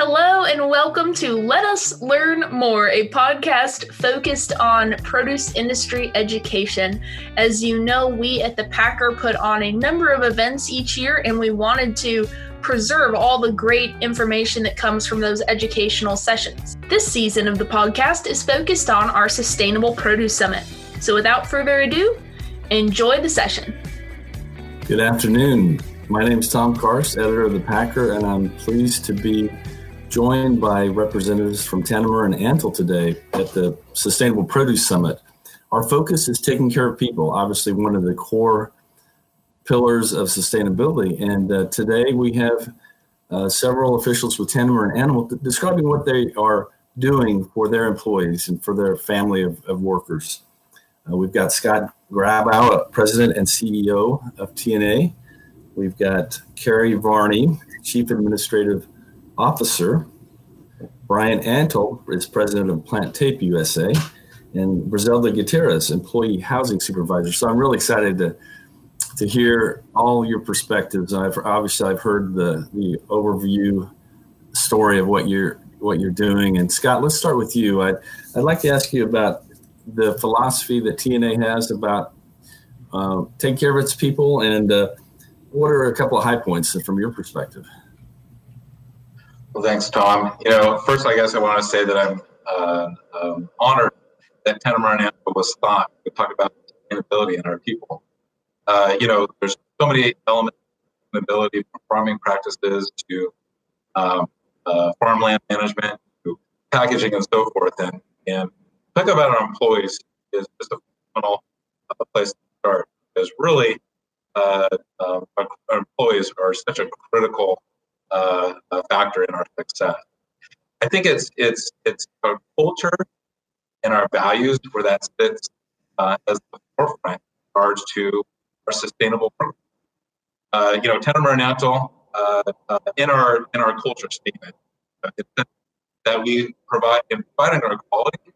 Hello, and welcome to Let Us Learn More, a podcast focused on produce industry education. As you know, we at the Packer put on a number of events each year, and we wanted to preserve all the great information that comes from those educational sessions. This season of the podcast is focused on our Sustainable Produce Summit. So, without further ado, enjoy the session. Good afternoon. My name is Tom Karst, editor of the Packer, and I'm pleased to be joined by representatives from Tanimura and Antle today at the Sustainable Produce Summit. Our focus is taking care of people, obviously, one of the core pillars of sustainability. And uh, today we have uh, several officials with Tanimura and Antle describing what they are doing for their employees and for their family of, of workers. Uh, we've got Scott Grabow, President and CEO of TNA. We've got Carrie Varney, Chief Administrative officer. Brian Antle is president of Plant Tape USA, and Brizelda Gutierrez, employee housing supervisor. So I'm really excited to to hear all your perspectives. I've obviously I've heard the the overview story of what you're what you're doing. And Scott, let's start with you. I'd I'd like to ask you about the philosophy that TNA has about uh, taking care of its people, and uh, what are a couple of high points from your perspective? Well, thanks, Tom. You know, first, I guess I want to say that I'm uh, um, honored that Tanimura and was thought to talk about sustainability and our people. Uh, you know, there's so many elements of sustainability from farming practices to um, uh, farmland management to packaging and so forth. And, and talk about our employees is just a phenomenal uh, place to start because really uh, um, our employees are such a critical uh, a factor in our success. I think it's it's it's our culture and our values where that sits uh, as the forefront in regards to our sustainable program. Uh, you know, and Antle, uh, uh, in our in our culture statement, uh, that we provide in providing our quality,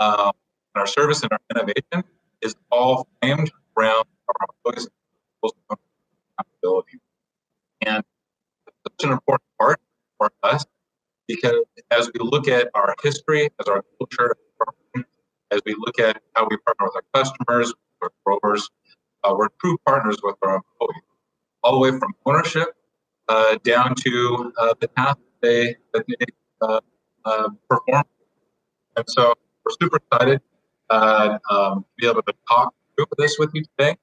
um, and our service and our innovation is all framed around our employees' accountability. And such an important part for us because as we look at our history, as our culture, as we look at how we partner with our customers, our growers, uh, we're true partners with our employees, all the way from ownership uh, down to uh, the path they, that they uh, uh, perform. And so we're super excited uh, um, to be able to talk through this with you today.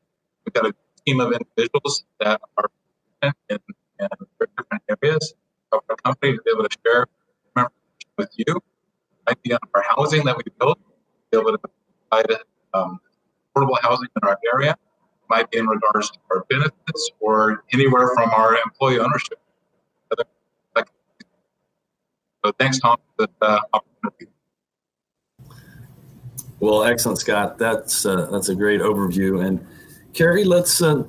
We've got a team of individuals that are in and different areas of our company to be able to share with you. Might be on our housing that we built, be able to provide um, affordable housing in our area. Might be in regards to our benefits or anywhere from our employee ownership. So thanks, Tom, for the uh, opportunity. Well, excellent, Scott. That's uh, that's a great overview. And Carrie, let's uh,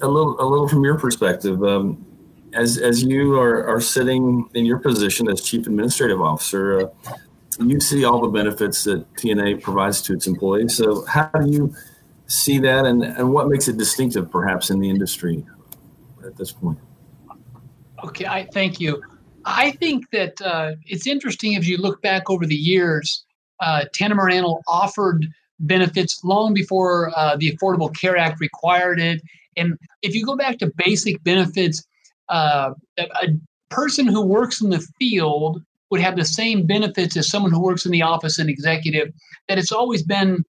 a little a little from your perspective. Um, as as you are, are sitting in your position as chief administrative officer, uh, you see all the benefits that TNA provides to its employees. So how do you see that, and, and what makes it distinctive, perhaps, in the industry at this point? Okay, I thank you. I think that uh, it's interesting if you look back over the years. Uh, Tanimura Antle offered benefits long before uh, the Affordable Care Act required it. And if you go back to basic benefits, uh, a person who works in the field would have the same benefits as someone who works in the office and executive. That it's always been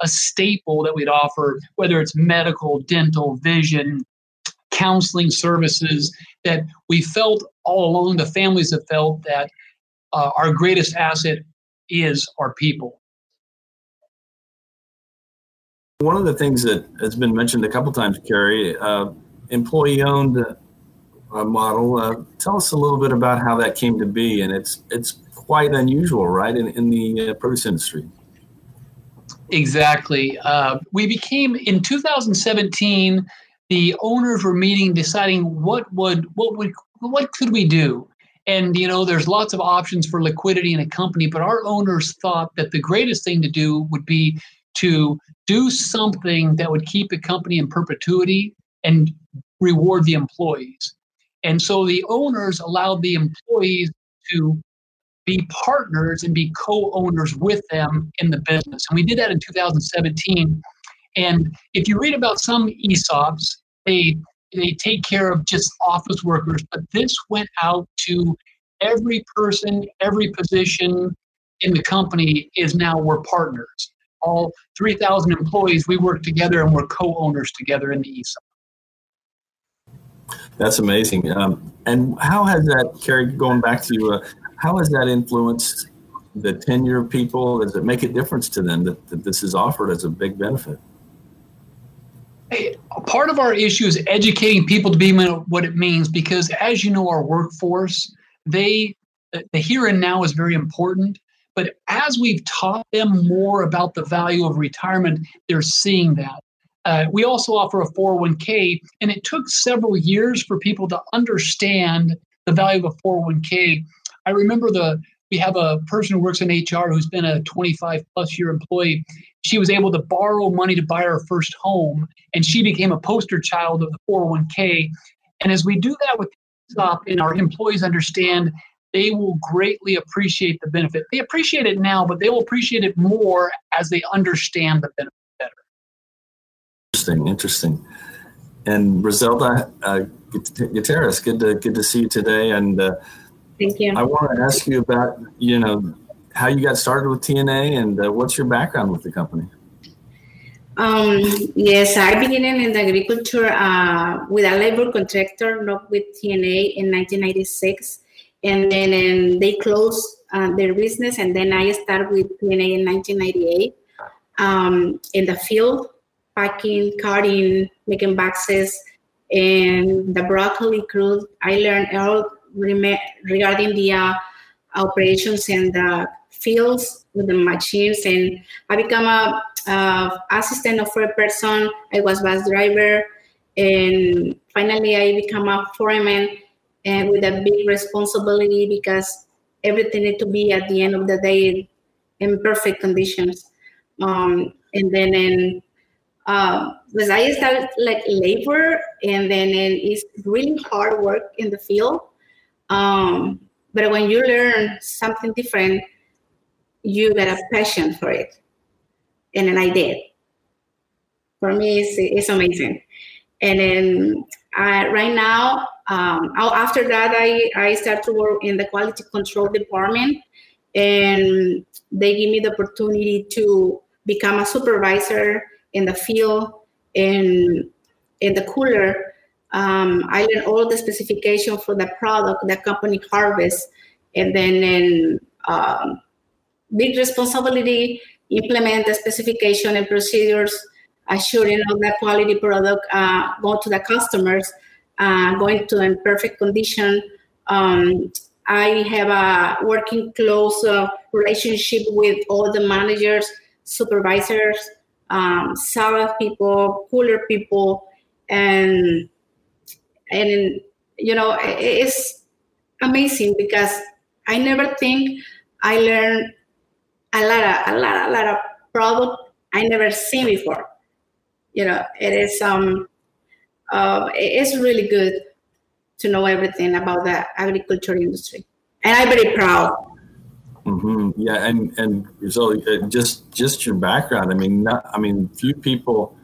a staple that we'd offer, whether it's medical, dental, vision, counseling services, that we felt all along, the families have felt that uh, our greatest asset is our people. One of the things that has been mentioned a couple times, Carrie, uh, employee owned uh, model. Uh, tell us a little bit about how that came to be, and it's it's quite unusual, right, in, in the uh, produce industry. Exactly. Uh, we became in 2017. The owners were meeting, deciding what would what would what could we do. And you know, there's lots of options for liquidity in a company, but our owners thought that the greatest thing to do would be to do something that would keep the company in perpetuity and reward the employees. And so the owners allowed the employees to be partners and be co-owners with them in the business. And we did that in 2017. And if you read about some ESOPs, they they take care of just office workers, but this went out to every person, every position in the company is now we're partners. All 3,000 employees, we work together and we're co-owners together in the ESOP. That's amazing. Um, and how has that, Carrie, going back to you, uh, how has that influenced the tenure of people? Does it make a difference to them that, that this is offered as a big benefit? Hey, part of our issue is educating people to be what it means because, as you know, our workforce, they the here and now is very important. But as we've taught them more about the value of retirement, they're seeing that. Uh, we also offer a 401k, and it took several years for people to understand the value of a 401k. I remember the we have a person who works in HR who's been a 25 plus year employee. She was able to borrow money to buy her first home, and she became a poster child of the 401k. And as we do that with ESOP and our employees understand, they will greatly appreciate the benefit. They appreciate it now, but they will appreciate it more as they understand the benefit. Interesting, interesting. And Roselda uh, Gutierrez, good to good to see you today. And uh, thank you. I want to ask you about you know how you got started with TNA and uh, what's your background with the company. Um, yes, I began in the agriculture uh, with a labor contractor, not with TNA, in 1996, and then and they closed uh, their business, and then I started with TNA in 1998 um, in the field, packing, carting, making boxes, and the broccoli crew. I learned all regarding the uh, operations and the fields with the machines, and I become a uh, assistant of a person. I was bus driver, and finally I become a foreman and with a big responsibility because everything need to be at the end of the day in perfect conditions. Um, and then in uh, because I started like labor, and then it's really hard work in the field. Um, but when you learn something different, you get a passion for it and then I did. For me, it's, it's amazing. And then uh, right now, um, after that, I, I start to work in the quality control department, and they give me the opportunity to become a supervisor in the field and in the cooler. Um, I learn all the specification for the product the company harvests, and then in, um, big responsibility implement the specification and procedures, assuring of that quality product uh, go to the customers, uh, going to in perfect condition. Um, I have a working close uh, relationship with all the managers, supervisors, um, sales people, cooler people, and and you know it's amazing because I never think I learned a lot of a lot a lot of product I never seen before. You know, it is um uh, it's really good to know everything about the agriculture industry, and I'm very proud. Mm-hmm. Yeah, and and so uh, just just your background. I mean, not, I mean, few people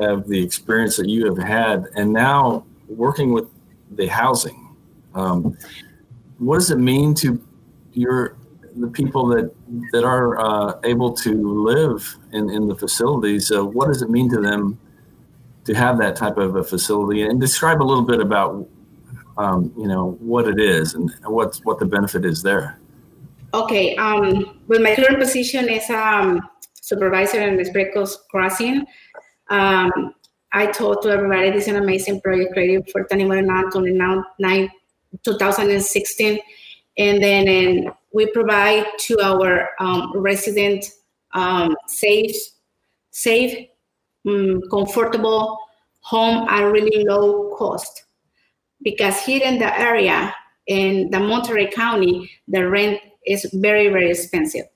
have the experience that you have had, and now working with the housing. Um, what does it mean to your the people that that are uh, able to live in, in the facilities, uh, what does it mean to them to have that type of a facility? And describe a little bit about um, you know what it is and what what the benefit is there. Okay, um, well, my current position is um, supervisor in the Spreckels Crossing. Um, I told to everybody this is an amazing project created for Tanimura now 2016 and then and we provide to our um, resident um, safe, safe, um, comfortable home at really low cost. Because here in the area, in the Monterey County, the rent is very, very expensive.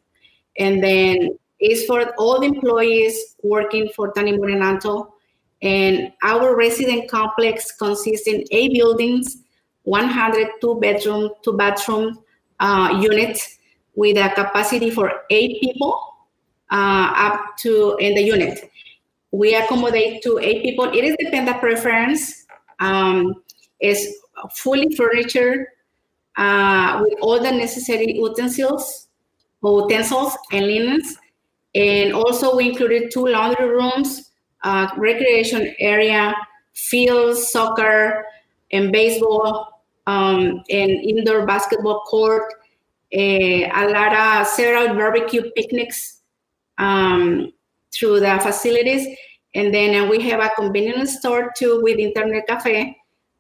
And then it's for all the employees working for Tanimura and Anto. And our resident complex consists in eight buildings, 102 bedroom, two bathroom, uh, unit with a capacity for eight people uh, up to in the unit. We accommodate to eight people. It is dependent preference. Um, it's fully furniture uh, with all the necessary utensils, utensils and linens. And also we included two laundry rooms, uh, recreation area, fields, soccer, and baseball, um, and indoor basketball court, a, a lot of several barbecue picnics um, through the facilities. And then uh, we have a convenience store too with internet cafe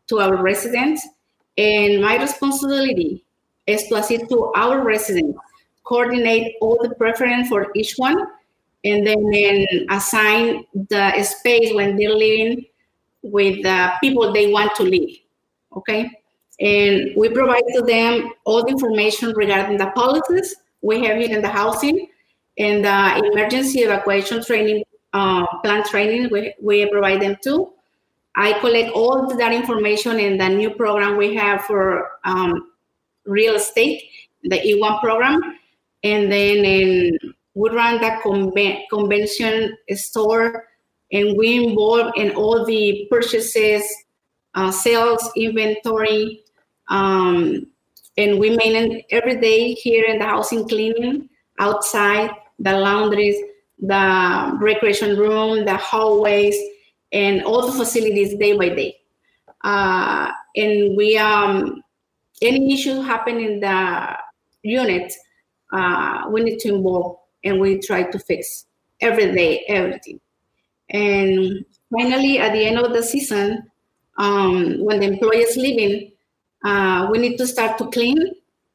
to our residents. And my responsibility is to assist to our residents, coordinate all the preference for each one, and then, then assign the space when they're living with the people they want to live. Okay. And we provide to them all the information regarding the policies we have here in the housing and the emergency evacuation training uh, plan training we, we provide them too. I collect all that information in the new program we have for um, real estate, the E1 program, and then in, we run the conven- convention store, and we involve in all the purchases, uh, sales, inventory, um, and we maintain every day here in the housing cleaning, outside, the laundries, the recreation room, the hallways, and all the facilities day by day. Uh, and we, um, any issue happen in the unit, uh, we need to involve and we try to fix every day, everything. And finally, at the end of the season, um, when the employee is leaving, uh, we need to start to clean,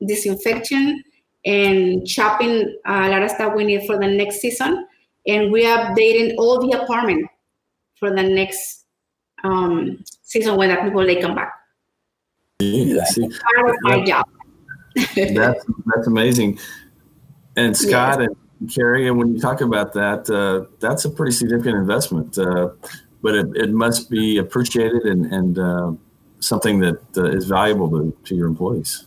disinfection, and shopping uh, a lot of stuff we need for the next season. And we are updating all the apartment for the next um, season when the people they come back. Yeah, see, part of my job. that's that's amazing. And Scott yes. and Carrie, and when you talk about that, uh, that's a pretty significant investment. Uh, but it, it must be appreciated and, and uh, something that uh, is valuable to, to your employees.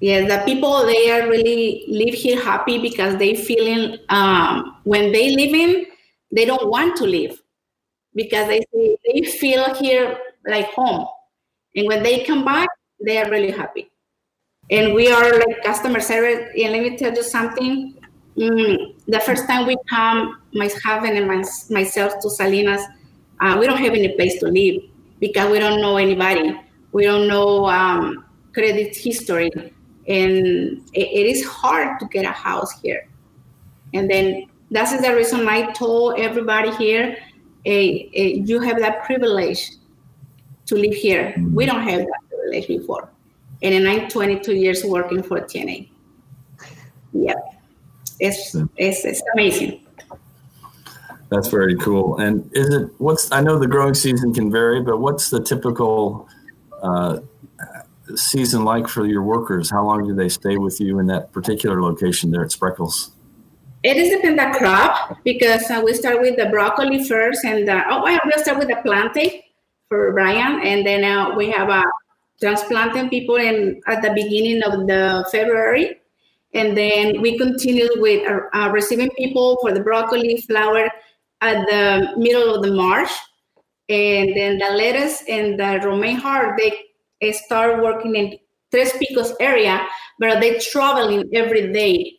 Yeah, the people they are really live here happy because they feeling um, when they live in, they don't want to leave because they they feel here like home, and when they come back, they are really happy. And we are like customer service. And let me tell you something. Mm, the first time we come, my husband and my, myself to Salinas, uh, we don't have any place to live because we don't know anybody. We don't know um, credit history, and it, it is hard to get a house here. And then that's the reason I told everybody here, hey, hey, you have that privilege to live here. Mm-hmm. We don't have that privilege before. And then I'm 22 years working for TNA. Yeah, it's, it's, it's amazing. That's very cool. And is it what's I know the growing season can vary, but what's the typical uh, season like for your workers? How long do they stay with you in that particular location there at Spreckels? It is depend the crop because uh, we start with the broccoli first, and the, oh, we'll start with the planting for Brian, and then uh, we have a uh, transplanting people in at the beginning of the February, and then we continue with uh, uh, receiving people for the broccoli, flower at the middle of the March, and then the lettuce and the romaine heart they start working in Tres Picos area, but they traveling every day.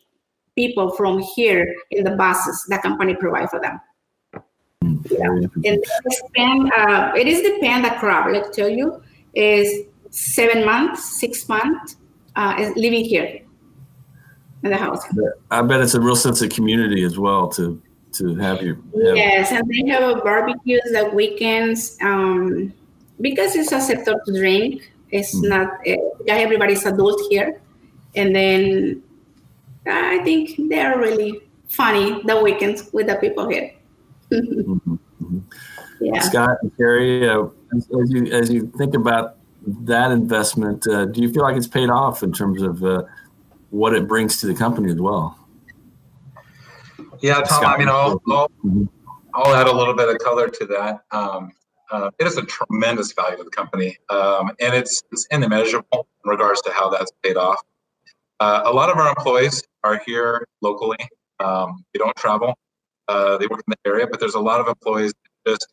People from here in the buses the company provide for them. Yeah. And spend, uh, it is depend the crop. Let's tell you is seven months, six months uh, living here in the house. I bet it's a real sense of community as well to to have you. Have yes, and they have a barbecues the weekends um, because it's acceptable to drink. It's mm-hmm. not uh, everybody's adult here, and then I think they are really funny the weekends with the people here. mm-hmm. Yeah. Scott and Carrie, uh, as, as, you as you think about that investment, uh, do you feel like it's paid off in terms of uh, what it brings to the company as well? Yeah, Tom. I mean, I'll, I'll, I'll add a little bit of color to that. Um, uh, it is a tremendous value to the company, um, and it's it's immeasurable in regards to how that's paid off. Uh, a lot of our employees are here locally. Um, they don't travel. Uh, they work in the area, but there's a lot of employees that just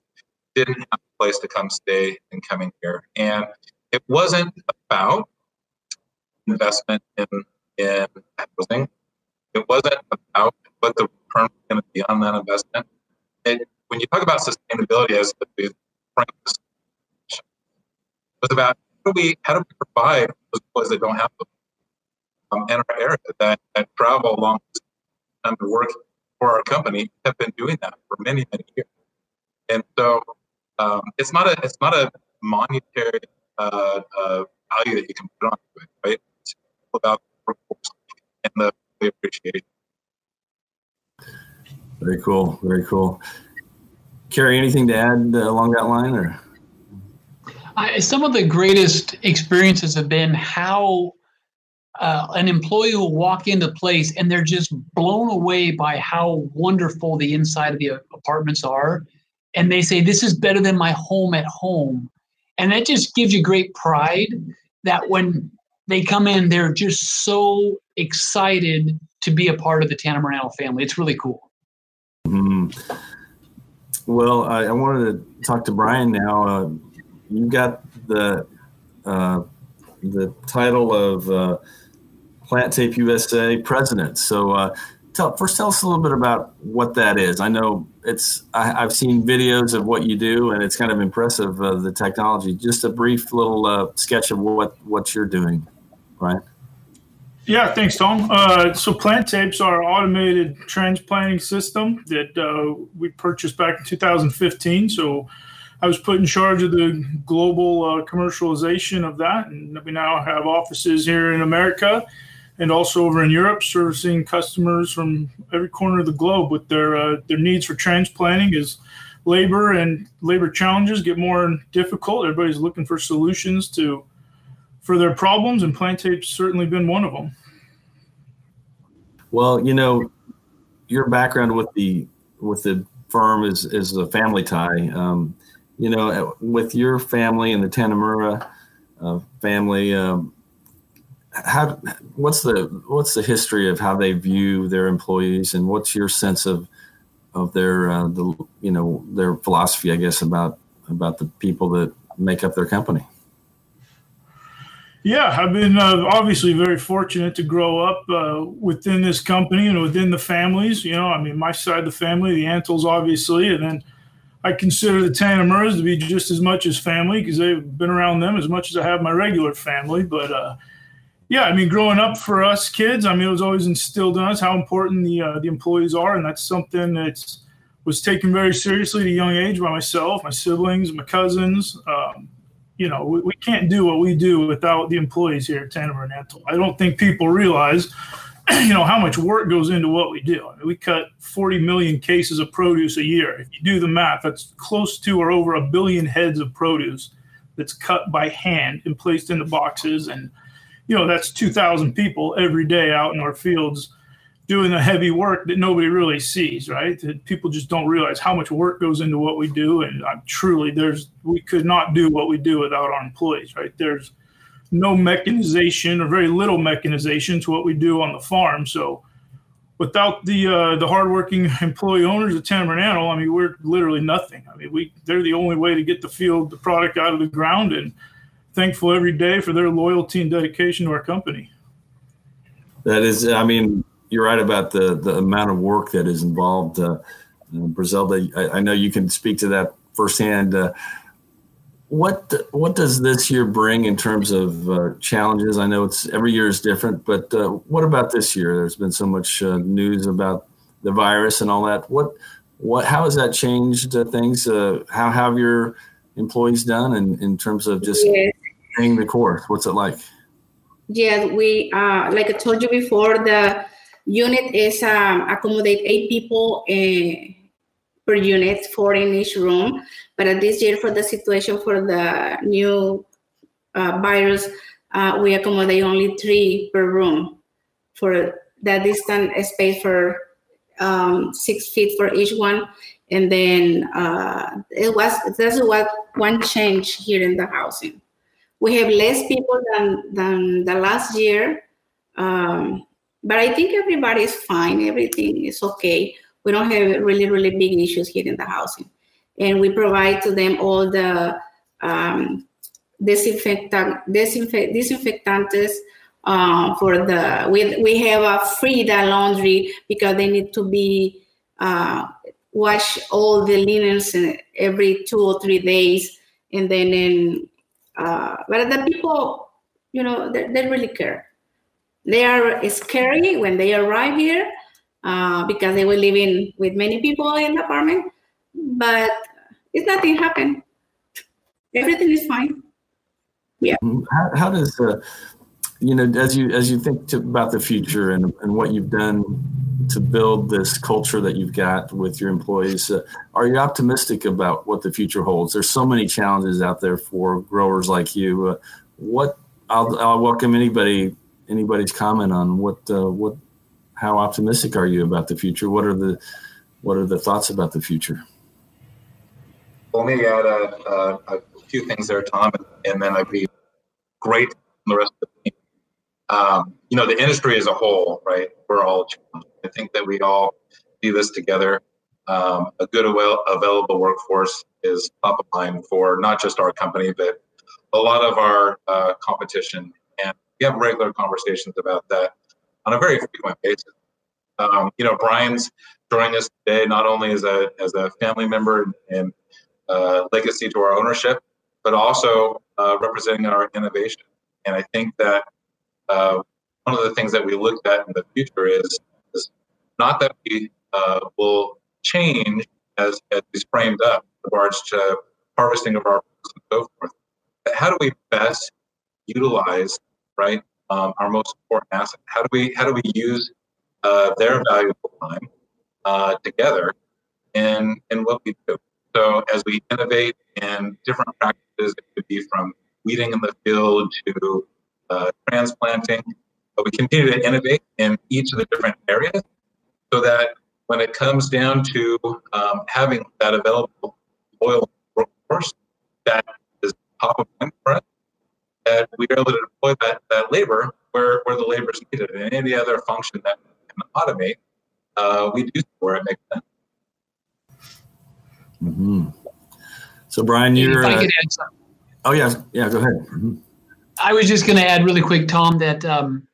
didn't have a place to come stay and coming here. And it wasn't about investment in in housing. It wasn't about what the return was going to be on that investment. It, when you talk about sustainability as the premise, it was about how do we how do we provide those employees that don't have them um, in our area that, that travel along time to work for our company have been doing that for many many years, and so um, it's not a it's not a monetary uh, uh, value that you can put on it, right? It's about the and the, the appreciation. Very cool. Very cool. Carrie, anything to add uh, along that line, or? I, some of the greatest experiences have been how uh, an employee will walk into the place and they're just blown away by how wonderful the inside of the apartments are, and they say this is better than my home at home, and that just gives you great pride that when they come in, they're just so excited to be a part of the Tanimura Antle family. It's really cool. Mm-hmm. Well, I, I, wanted to talk to Brian now. Uh, you got the uh, the title of uh, Plant Tape USA president. So, uh, tell, first, tell us a little bit about what that is. I know it's I, have seen videos of what you do, and it's kind of impressive uh, the technology. Just a brief little uh, sketch of what what you're doing, right? Yeah, thanks, Tom. Uh, so Plant Tapes are automated transplanting system that uh, we purchased back in 2015. So I was put in charge of the global uh, commercialization of that, and we now have offices here in America and also over in Europe, servicing customers from every corner of the globe with their uh, their needs for transplanting. Is labor and labor challenges get more difficult. Everybody's looking for solutions to for their problems, and plant tape's certainly been one of them. Well, you know, your background with the with the firm is is a family tie. Um, you know, with your family and the Tanimura uh, family, um, how what's the what's the history of how they view their employees, and what's your sense of of their uh, the you know their philosophy, I guess, about about the people that make up their company? Yeah, I've been uh, obviously very fortunate to grow up uh, within this company and within the families. You know, I mean, my side of the family, the Antles, obviously, and then I consider the Tanimuras to be just as much as family because they've been around them as much as I have my regular family. But uh, yeah, I mean, growing up for us kids, I mean, it was always instilled in us how important the uh, the employees are, and that's something that was taken very seriously at a young age by myself, my siblings, my cousins. Um, you know, we, we, can't do what we do without the employees here at Tanimura Antle. I don't think people realize, you know, how much work goes into what we do. I mean, we cut 40 million cases of produce a year. If you do the math, that's close to or over a billion heads of produce that's cut by hand and placed into boxes. And, you know, that's 2,000 people every day out in our fields doing the heavy work that nobody really sees, right? That people just don't realize how much work goes into what we do. And I'm truly, there's, we could not do what we do without our employees, right? There's no mechanization or very little mechanization to what we do on the farm. So without the, uh, the hardworking employee owners of Antle, I mean, we're literally nothing. I mean, we, they're the only way to get the field, the product out of the ground and thankful every day for their loyalty and dedication to our company. That is, I mean, you're right about the the amount of work that is involved. Uh, Brazil, I, I, know you can speak to that firsthand. Uh, what what does this year bring in terms of uh, challenges? I know it's every year is different, but uh, what about this year? There's been so much uh, news about the virus and all that. What what how has that changed uh, things? Uh, how have your employees done in, in terms of just yes. paying the course? What's it like? Yeah, we uh, like I told you before, the unit is um, accommodate eight people uh, per unit, four in each room. But at this year, for the situation for the new uh, virus, uh, we accommodate only three per room for that distant space for um, six feet for each one. And then uh, it was that's what one change here in the housing. We have less people than than the last year, um, but I think everybody is fine. Everything is okay. We don't have really really big issues here in the housing, and we provide to them all the um, disinfectant disinfect disinfectants uh, for the we we have a free laundry because they need to be uh, wash all the linens every two or three days. And then in uh, but the people you know they, they, really care. They are scary when they arrive here uh, because they were living with many people in the apartment but it's nothing happened. Everything is fine. Yeah. How, how does uh, you know as you as you think to, about the future and, and what you've done to build this culture that you've got with your employees uh, are you optimistic about what the future holds? There's so many challenges out there for growers like you. Uh, what I'll, I'll welcome anybody anybody's comment on what uh, what how optimistic are you about the future what are the what are the thoughts about the future well maybe add a, a, a few things there tom and then i'd be great the rest of the team um, you know, the industry as a whole, right? We're all challenged. I think that we all do this together. Um, a good available workforce is top of mind for not just our company, but a lot of our uh, competition. And we have regular conversations about that on a very frequent basis. Um, you know, Brian's joining us today not only as a as a family member and uh, legacy to our ownership, but also uh, representing our innovation. And I think that uh, one of the things that we looked at in the future is, is not that we uh, will change as, as framed up regards to harvesting of our and so forth. But how do we best utilize right um, our most important asset? How do we how do we use uh, their valuable time uh, together in in what we do? So as we innovate in different practices, it could be from weeding in the field to uh, transplanting. But we continue to innovate in each of the different areas so that when it comes down to um, having that available oil workforce that is top of mind for us, that we are able to deploy that, that labor where, where the labor is needed. And any other function that we can automate, uh, we do where it makes sense. Mm-hmm. So, Brian, you're. Uh, oh, yeah. Yeah, go ahead. Mm-hmm. I was just going to add really quick, Tom, that um,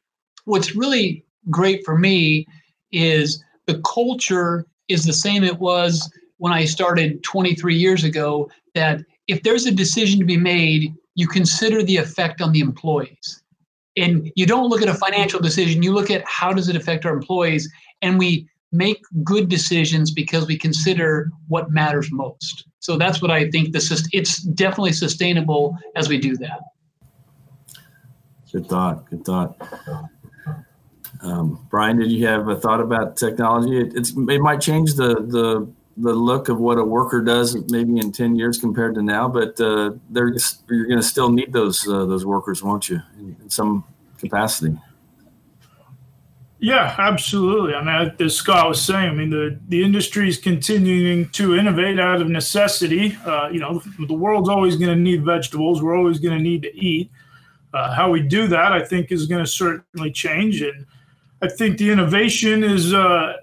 what's really great for me is the culture is the same it was when I started 23 years ago. That if there's a decision to be made, you consider the effect on the employees. And you don't look at a financial decision, you look at how does it affect our employees. And we make good decisions because we consider what matters most. So that's what I think this is it's definitely sustainable as we do that. Good thought. Good thought. Um, Brian, did you have a thought about technology? It, it's it might change the the the look of what a worker does maybe in ten years compared to now, but uh, they're you're going to still need those uh, those workers, won't you, in, in, some capacity? Yeah, absolutely. I mean, as Scott was saying, I mean the the industry is continuing to innovate out of necessity. Uh, you know, the world's always going to need vegetables. We're always going to need to eat. Uh, how we do that, I think, is going to certainly change, and I think the innovation is uh,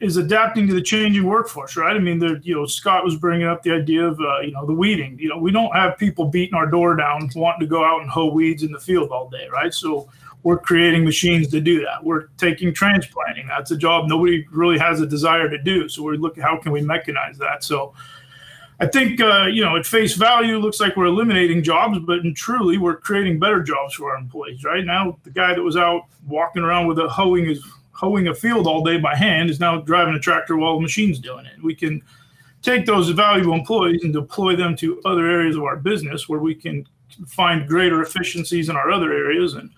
is adapting to the changing workforce. Right? I mean, the, you know, Scott was bringing up the idea of uh, you know the weeding. You know, we don't have people beating our door down wanting to go out and hoe weeds in the field all day, right? So we're creating machines to do that. We're taking transplanting. That's a job nobody really has a desire to do. So we're looking how can we mechanize that. So I think uh, you know at face value it looks like we're eliminating jobs, but in truly we're creating better jobs for our employees. Right now, the guy that was out walking around with a hoeing his hoeing a field all day by hand is now driving a tractor while the machine's doing it. We can take those valuable employees and deploy them to other areas of our business where we can find greater efficiencies in our other areas and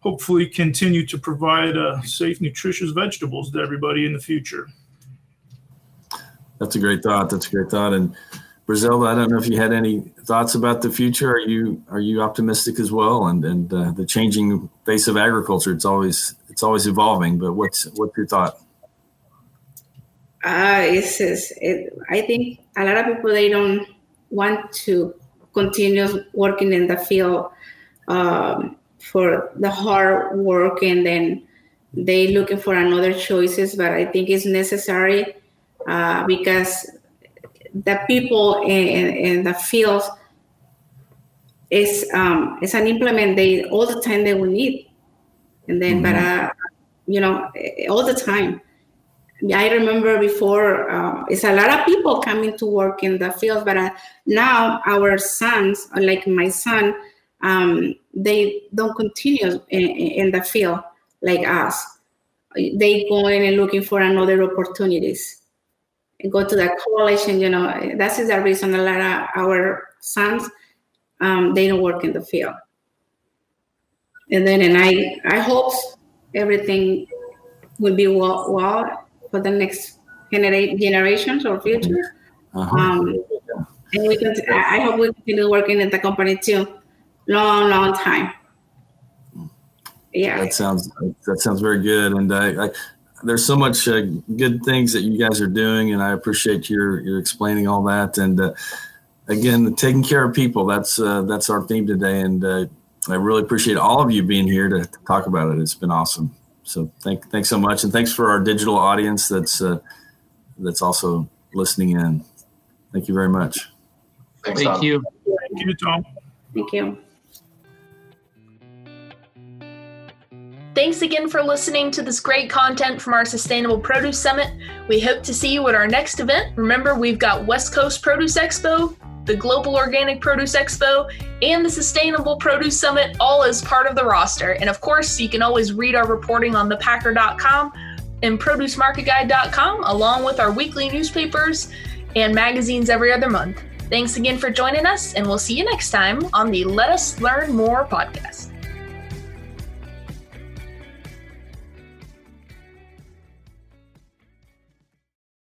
hopefully continue to provide uh, safe, nutritious vegetables to everybody in the future. That's a great thought. That's a great thought. And Brazil, I don't know if you had any thoughts about the future. Are you are you optimistic as well? And and uh, the changing face of agriculture, it's always it's always evolving. But what's what's your thought? Uh, it's, it's it, I think a lot of people they don't want to continue working in the field um, for the hard work and then they looking for another choices but i think it's necessary uh, because the people in, in the field is um, it's an implement they all the time they will need and then mm-hmm. but uh, you know all the time I remember before uh, it's a lot of people coming to work in the field, but uh, now our sons, like my son, um, they don't continue in, in, the field like us. They go in and looking for another opportunities go to college, and you know that is the reason a lot of our sons um, they don't work in the field. And then, and I I hope everything will be well, well for the next genera- generations or future. Uh-huh. Um, and we can, I hope we continue working at the company too, long, long time. Yeah, that sounds that sounds very good, and uh, I, there's so much uh, good things that you guys are doing, and I appreciate your your explaining all that. And uh, again, taking care of people that's uh, that's our theme today, and uh, I really appreciate all of you being here to, to talk about it. It's been awesome. So thank, thanks so much, and thanks for our digital audience that's uh, that's also listening in. Thank you very much. Thanks, Thank Tom. you. Thank you, Tom. Thank you. Thanks again for listening to this great content from our Sustainable Produce Summit. We hope to see you at our next event. Remember, we've got West Coast Produce Expo, the Global Organic Produce Expo, and the Sustainable Produce Summit, all as part of the roster. And of course, you can always read our reporting on thepacker.com and producemarketguide.com, along with our weekly newspapers and magazines every other month. Thanks again for joining us, and we'll see you next time on the Let Us Learn More podcast.